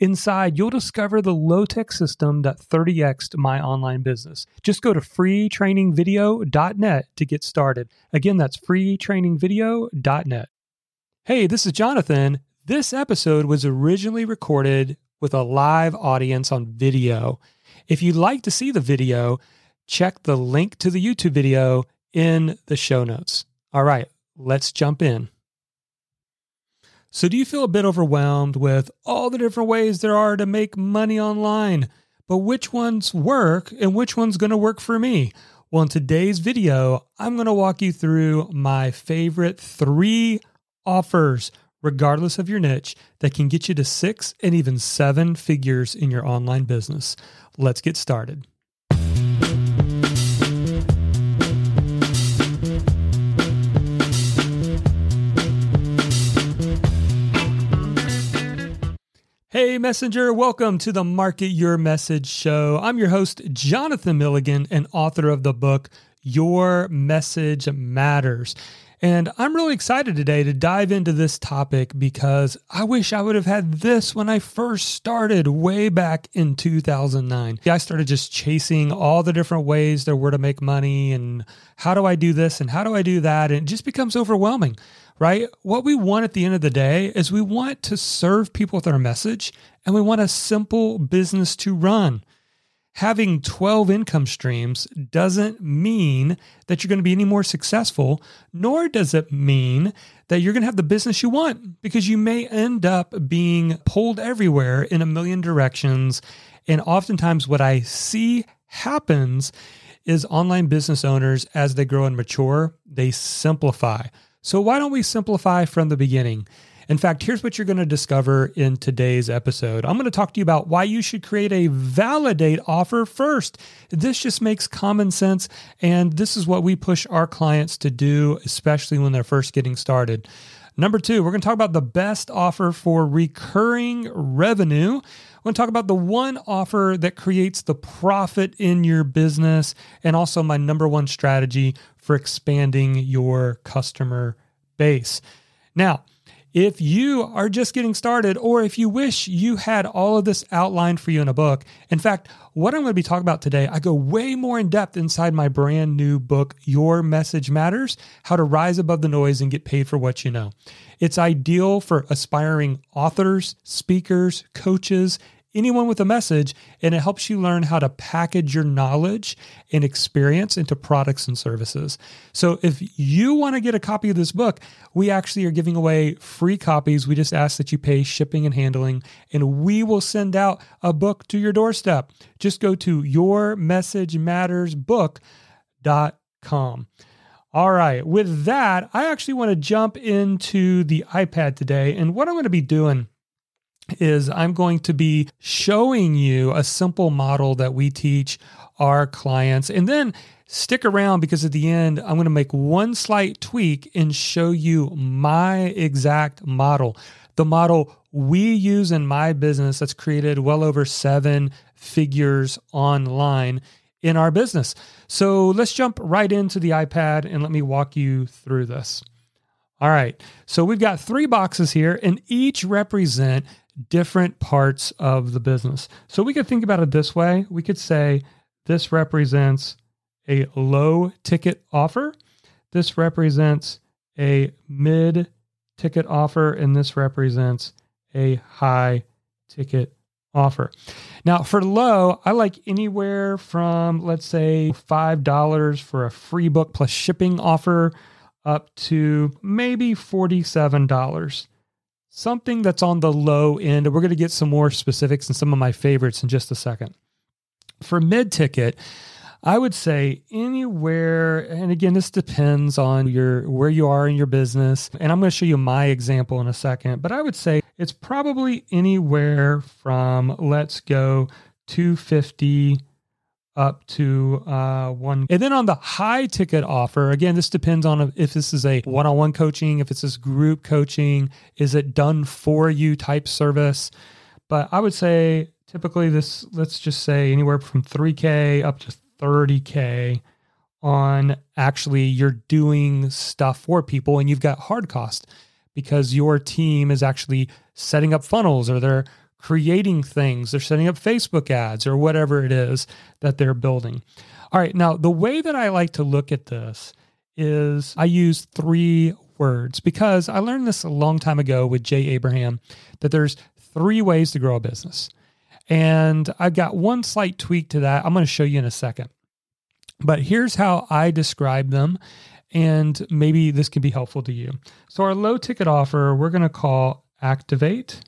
Inside, you'll discover the low tech system that 30xed my online business. Just go to freetrainingvideo.net to get started. Again, that's freetrainingvideo.net. Hey, this is Jonathan. This episode was originally recorded with a live audience on video. If you'd like to see the video, check the link to the YouTube video in the show notes. All right, let's jump in. So, do you feel a bit overwhelmed with all the different ways there are to make money online? But which ones work and which one's going to work for me? Well, in today's video, I'm going to walk you through my favorite three offers, regardless of your niche, that can get you to six and even seven figures in your online business. Let's get started. Hey, Messenger, welcome to the Market Your Message show. I'm your host, Jonathan Milligan, and author of the book, Your Message Matters. And I'm really excited today to dive into this topic because I wish I would have had this when I first started way back in 2009. I started just chasing all the different ways there were to make money and how do I do this and how do I do that? And it just becomes overwhelming right? What we want at the end of the day is we want to serve people with our message and we want a simple business to run. Having 12 income streams doesn't mean that you're going to be any more successful, nor does it mean that you're going to have the business you want because you may end up being pulled everywhere in a million directions. And oftentimes, what I see happens is online business owners, as they grow and mature, they simplify. So, why don't we simplify from the beginning? In fact, here's what you're going to discover in today's episode. I'm going to talk to you about why you should create a validate offer first. This just makes common sense, and this is what we push our clients to do, especially when they're first getting started. Number two, we're going to talk about the best offer for recurring revenue. We're to talk about the one offer that creates the profit in your business, and also my number one strategy for expanding your customer base. Now, if you are just getting started, or if you wish you had all of this outlined for you in a book, in fact, what I'm going to be talking about today, I go way more in depth inside my brand new book, Your Message Matters How to Rise Above the Noise and Get Paid for What You Know. It's ideal for aspiring authors, speakers, coaches, anyone with a message, and it helps you learn how to package your knowledge and experience into products and services. So, if you want to get a copy of this book, we actually are giving away free copies. We just ask that you pay shipping and handling, and we will send out a book to your doorstep. Just go to yourmessagemattersbook.com. All right, with that, I actually want to jump into the iPad today. And what I'm going to be doing is I'm going to be showing you a simple model that we teach our clients. And then stick around because at the end, I'm going to make one slight tweak and show you my exact model. The model we use in my business that's created well over seven figures online in our business. So let's jump right into the iPad and let me walk you through this. All right. So we've got three boxes here, and each represent different parts of the business. So we could think about it this way we could say this represents a low ticket offer, this represents a mid ticket offer, and this represents a high ticket offer. Now, for low, I like anywhere from, let's say, $5 for a free book plus shipping offer up to maybe $47 something that's on the low end. We're going to get some more specifics and some of my favorites in just a second. For mid ticket, I would say anywhere, and again, this depends on your where you are in your business. And I'm going to show you my example in a second, but I would say it's probably anywhere from let's go 250 up to uh, one. And then on the high ticket offer, again, this depends on if this is a one on one coaching, if it's this group coaching, is it done for you type service. But I would say typically this, let's just say anywhere from 3K up to 30K on actually you're doing stuff for people and you've got hard cost because your team is actually setting up funnels or they're creating things, they're setting up Facebook ads or whatever it is that they're building. All right, now the way that I like to look at this is I use three words because I learned this a long time ago with Jay Abraham that there's three ways to grow a business. And I've got one slight tweak to that. I'm going to show you in a second. But here's how I describe them, and maybe this can be helpful to you. So, our low ticket offer, we're going to call Activate.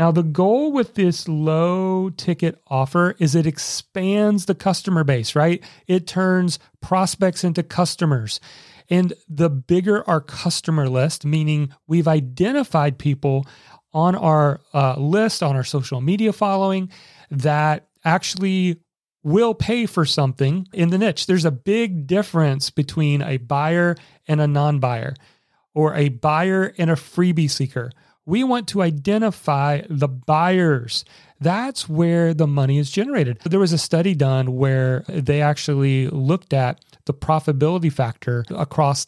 Now, the goal with this low ticket offer is it expands the customer base, right? It turns prospects into customers. And the bigger our customer list, meaning we've identified people on our uh, list, on our social media following, that actually will pay for something in the niche. There's a big difference between a buyer and a non buyer, or a buyer and a freebie seeker we want to identify the buyers. That's where the money is generated. There was a study done where they actually looked at the profitability factor across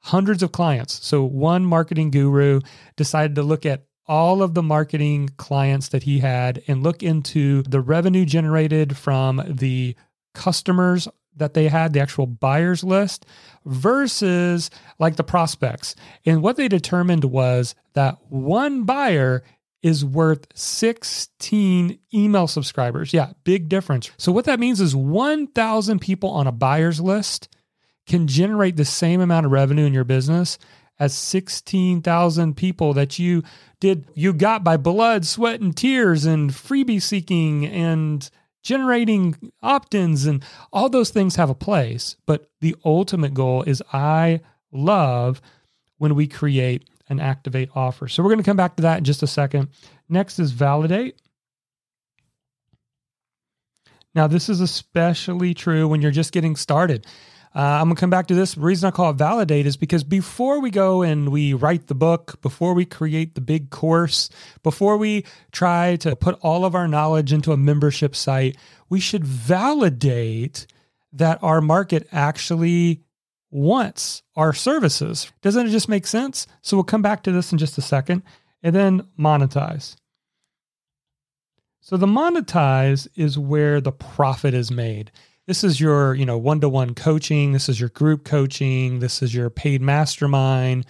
hundreds of clients. So, one marketing guru decided to look at all of the marketing clients that he had and look into the revenue generated from the customers that they had, the actual buyers list, versus like the prospects. And what they determined was that one buyer is worth 16 email subscribers. Yeah, big difference. So, what that means is 1,000 people on a buyer's list can generate the same amount of revenue in your business as 16,000 people that you did, you got by blood, sweat, and tears and freebie seeking and generating opt ins and all those things have a place. But the ultimate goal is I love when we create an activate offer. So we're going to come back to that in just a second. Next is validate. Now, this is especially true when you're just getting started. Uh, I'm to come back to this. The reason I call it validate is because before we go and we write the book, before we create the big course, before we try to put all of our knowledge into a membership site, we should validate that our market actually wants our services. Doesn't it just make sense? So we'll come back to this in just a second. And then monetize. So the monetize is where the profit is made this is your you know one-to-one coaching. This is your group coaching. This is your paid mastermind.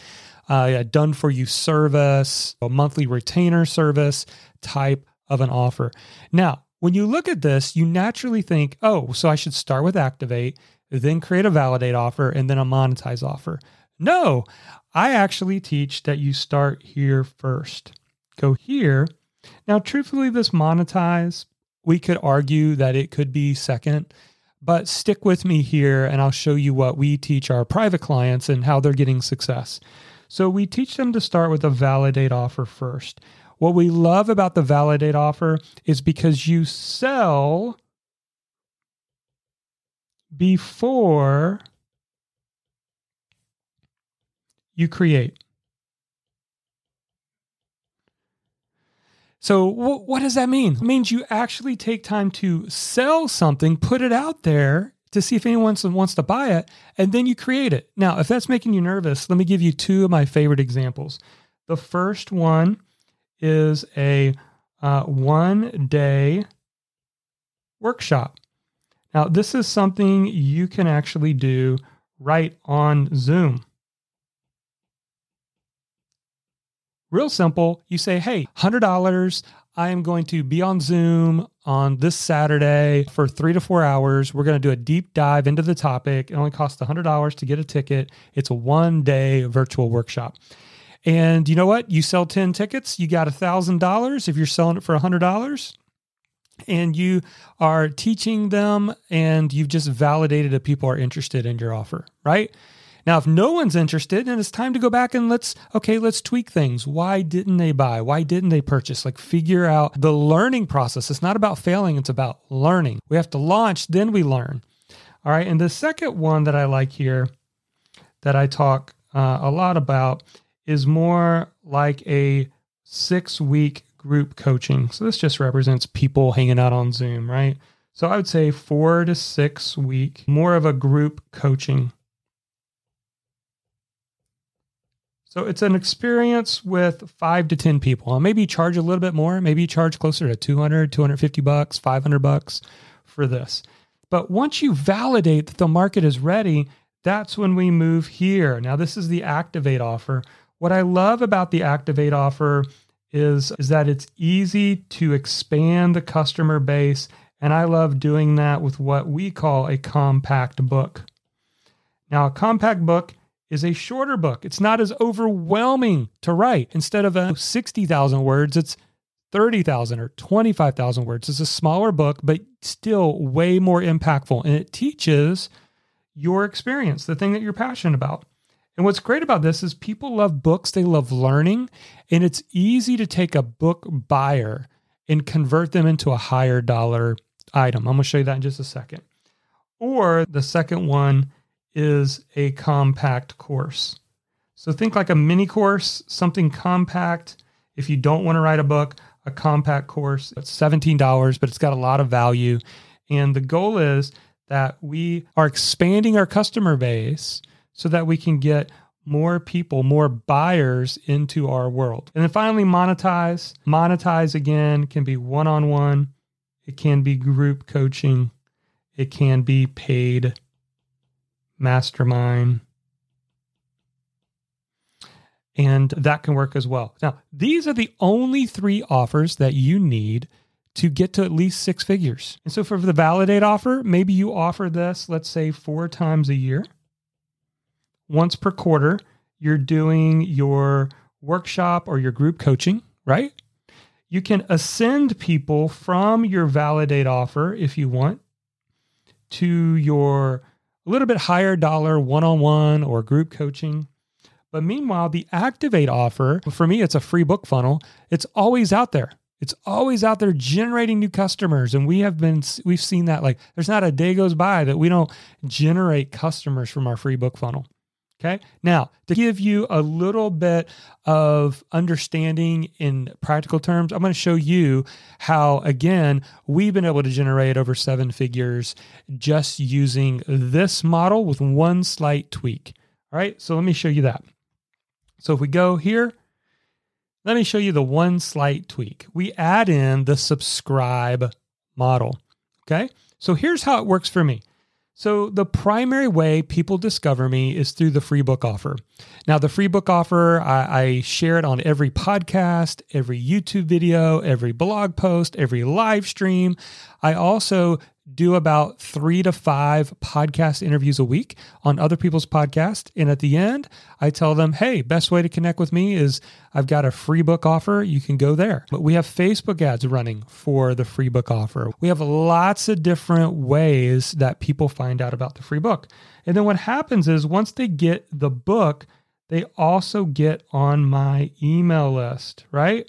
Uh, done for you service a monthly retainer service type of an offer. Now when you look at this you naturally think oh so i should start with activate then create a validate offer and then a monetize offer. No i actually teach that you start here first. Go here. Now truthfully this monetize we could argue that it could be second but stick with me here and I'll show you what we teach our private clients and how they're getting success. So we teach them to start with a validate offer first. What we love about the validate offer is because you sell before you create. So, wh- what does that mean? It means you actually take time to sell something, put it out there to see if anyone wants to buy it, and then you create it. Now, if that's making you nervous, let me give you two of my favorite examples. The first one is a uh, one day workshop. Now, this is something you can actually do right on Zoom. Real simple. You say, hey, $100. I am going to be on Zoom on this Saturday for three to four hours. We're going to do a deep dive into the topic. It only costs $100 to get a ticket. It's a one day virtual workshop. And you know what? You sell 10 tickets, you got $1,000 if you're selling it for $100. and you are teaching them and you've just validated that people are interested in your offer, right? Now, if no one's interested, then it's time to go back and let's, okay, let's tweak things. Why didn't they buy? Why didn't they purchase? Like figure out the learning process. It's not about failing, it's about learning. We have to launch, then we learn. All right. And the second one that I like here that I talk uh, a lot about is more like a six week group coaching. So this just represents people hanging out on Zoom, right? So I would say four to six week, more of a group coaching. So it's an experience with five to 10 people. I'll maybe charge a little bit more. Maybe charge closer to 200, 250 bucks, 500 bucks for this. But once you validate that the market is ready, that's when we move here. Now, this is the Activate offer. What I love about the Activate offer is, is that it's easy to expand the customer base. And I love doing that with what we call a compact book. Now, a compact book is a shorter book. It's not as overwhelming to write. Instead of a 60,000 words, it's 30,000 or 25,000 words. It's a smaller book, but still way more impactful. And it teaches your experience, the thing that you're passionate about. And what's great about this is people love books, they love learning, and it's easy to take a book buyer and convert them into a higher dollar item. I'm going to show you that in just a second. Or the second one is a compact course. So think like a mini course, something compact. If you don't want to write a book, a compact course. It's $17, but it's got a lot of value. And the goal is that we are expanding our customer base so that we can get more people, more buyers into our world. And then finally, monetize. Monetize again can be one on one, it can be group coaching, it can be paid mastermind. And that can work as well. Now, these are the only three offers that you need to get to at least six figures. And so for the validate offer, maybe you offer this, let's say, four times a year. Once per quarter, you're doing your workshop or your group coaching, right? You can ascend people from your validate offer if you want to your a little bit higher dollar one on one or group coaching. But meanwhile, the Activate offer, for me, it's a free book funnel. It's always out there. It's always out there generating new customers. And we have been, we've seen that like there's not a day goes by that we don't generate customers from our free book funnel. Okay. Now, to give you a little bit of understanding in practical terms, I'm going to show you how, again, we've been able to generate over seven figures just using this model with one slight tweak. All right. So let me show you that. So if we go here, let me show you the one slight tweak. We add in the subscribe model. Okay. So here's how it works for me. So, the primary way people discover me is through the free book offer. Now, the free book offer, I, I, share it on every podcast, every YouTube video, every blog post, every live stream. I also do about three to five podcast interviews a week on other people's podcasts. And at the end, I tell them, hey, best way to connect with me is I've got a free book offer. You can go there. But we have Facebook ads running for the free book offer. We have lots of different ways that people find out about the free book. And then what happens is once they get the book, they also get on my email list, right?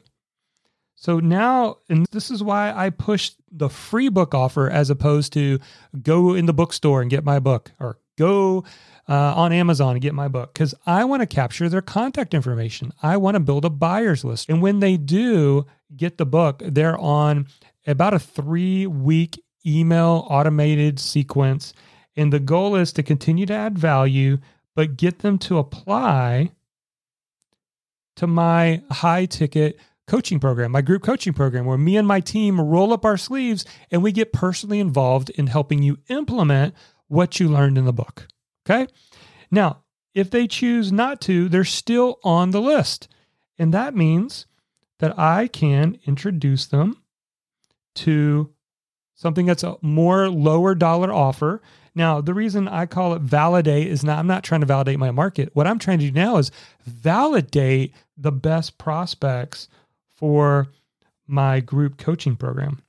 So now, and this is why I push the free book offer as opposed to go in the bookstore and get my book or go uh, on Amazon and get my book because I want to capture their contact information. I want to build a buyer's list. And when they do get the book, they're on about a three week email automated sequence. And the goal is to continue to add value, but get them to apply to my high ticket coaching program, my group coaching program, where me and my team roll up our sleeves and we get personally involved in helping you implement what you learned in the book. Okay. Now, if they choose not to, they're still on the list. And that means that I can introduce them to something that's a more lower dollar offer. Now, the reason I call it validate is not, I'm not trying to validate my market. What I'm trying to do now is validate the best prospects for my group coaching program.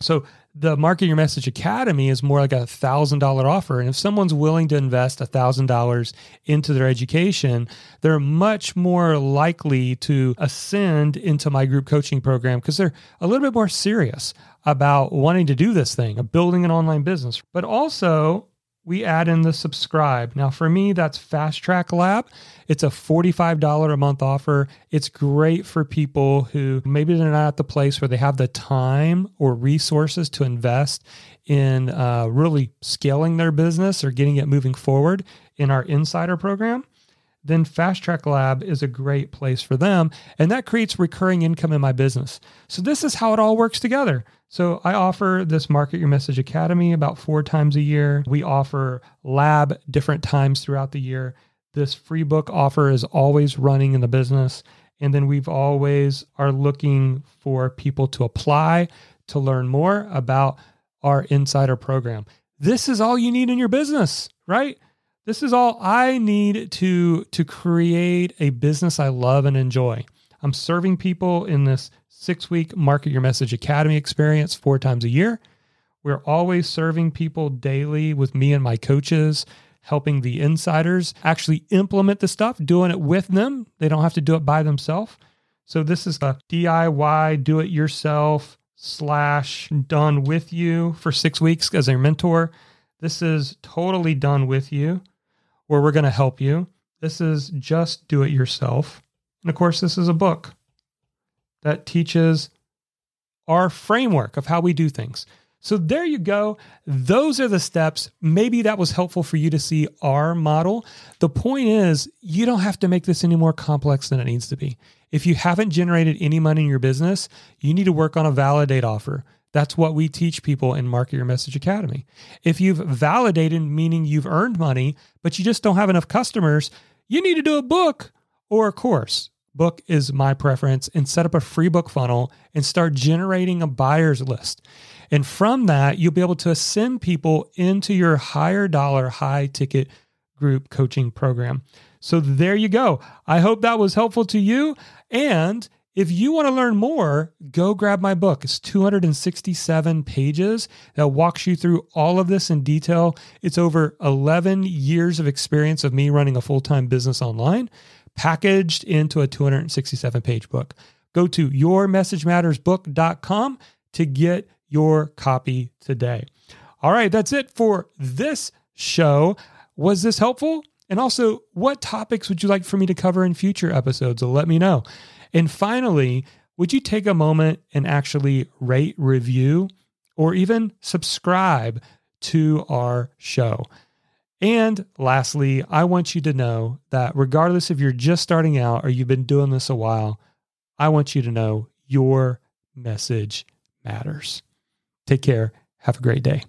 So the Market Your Message Academy is more like a thousand dollar offer. And if someone's willing to invest a thousand dollars into their education, they're much more likely to ascend into my group coaching program because they're a little bit more serious about wanting to do this thing, of building an online business. But also, we add in the subscribe. Now, for me, that's Fast Track Lab. It's a $45 a month offer. It's great for people who maybe they're not at the place where they have the time or resources to invest in uh, really scaling their business or getting it moving forward in our insider program then Fast Track Lab is a great place for them. And that creates recurring income in my business. So, this is how it all works together. So, I offer this Market Your Message Academy about four times a year. We offer lab different times throughout the year. This free book offer is always running in the business. And then we've always are looking for people to apply to learn more about our insider program. This is all you need in your business, right? This is all I need to to create a business I love and enjoy. I'm serving people in this 6-week Market Your Message Academy experience four times a year. We're always serving people daily with me and my coaches, helping the insiders actually implement the stuff, doing it with them. They don't have to do it by themselves. So this is a DIY, do it yourself slash done with you for six weeks as a mentor. This is totally done with you where we're going to help you. This is just do it yourself. And of course, this is a book that teaches our framework of how we do things. So there you go. Those are the steps. Maybe that was helpful for you to see our model. The point is, you don't have to make this any more complex than it needs to be. If you haven't generated any money in your business, you need to work on a validate offer. That's what we teach people in Market Your Message Academy. If you've validated, meaning you've earned money, but you just don't have enough customers, you need to do a book or a course. Book is my preference and set up a free book funnel and start generating a buyer's list. And from that, you'll be able to send people into your higher dollar, high ticket group coaching program. So there you go. I hope that was helpful to you. And if you want to learn more, go grab my book. It's 267 pages that walks you through all of this in detail. It's over 11 years of experience of me running a full time business online, packaged into a 267 page book. Go to yourmessagemattersbook.com to get your copy today. All right, that's it for this show. Was this helpful? And also, what topics would you like for me to cover in future episodes? let me know. And finally, would you take a moment and actually rate, review, or even subscribe to our show? And lastly, I want you to know that regardless if you're just starting out or you've been doing this a while, I want you to know your message matters. Take care. Have a great day.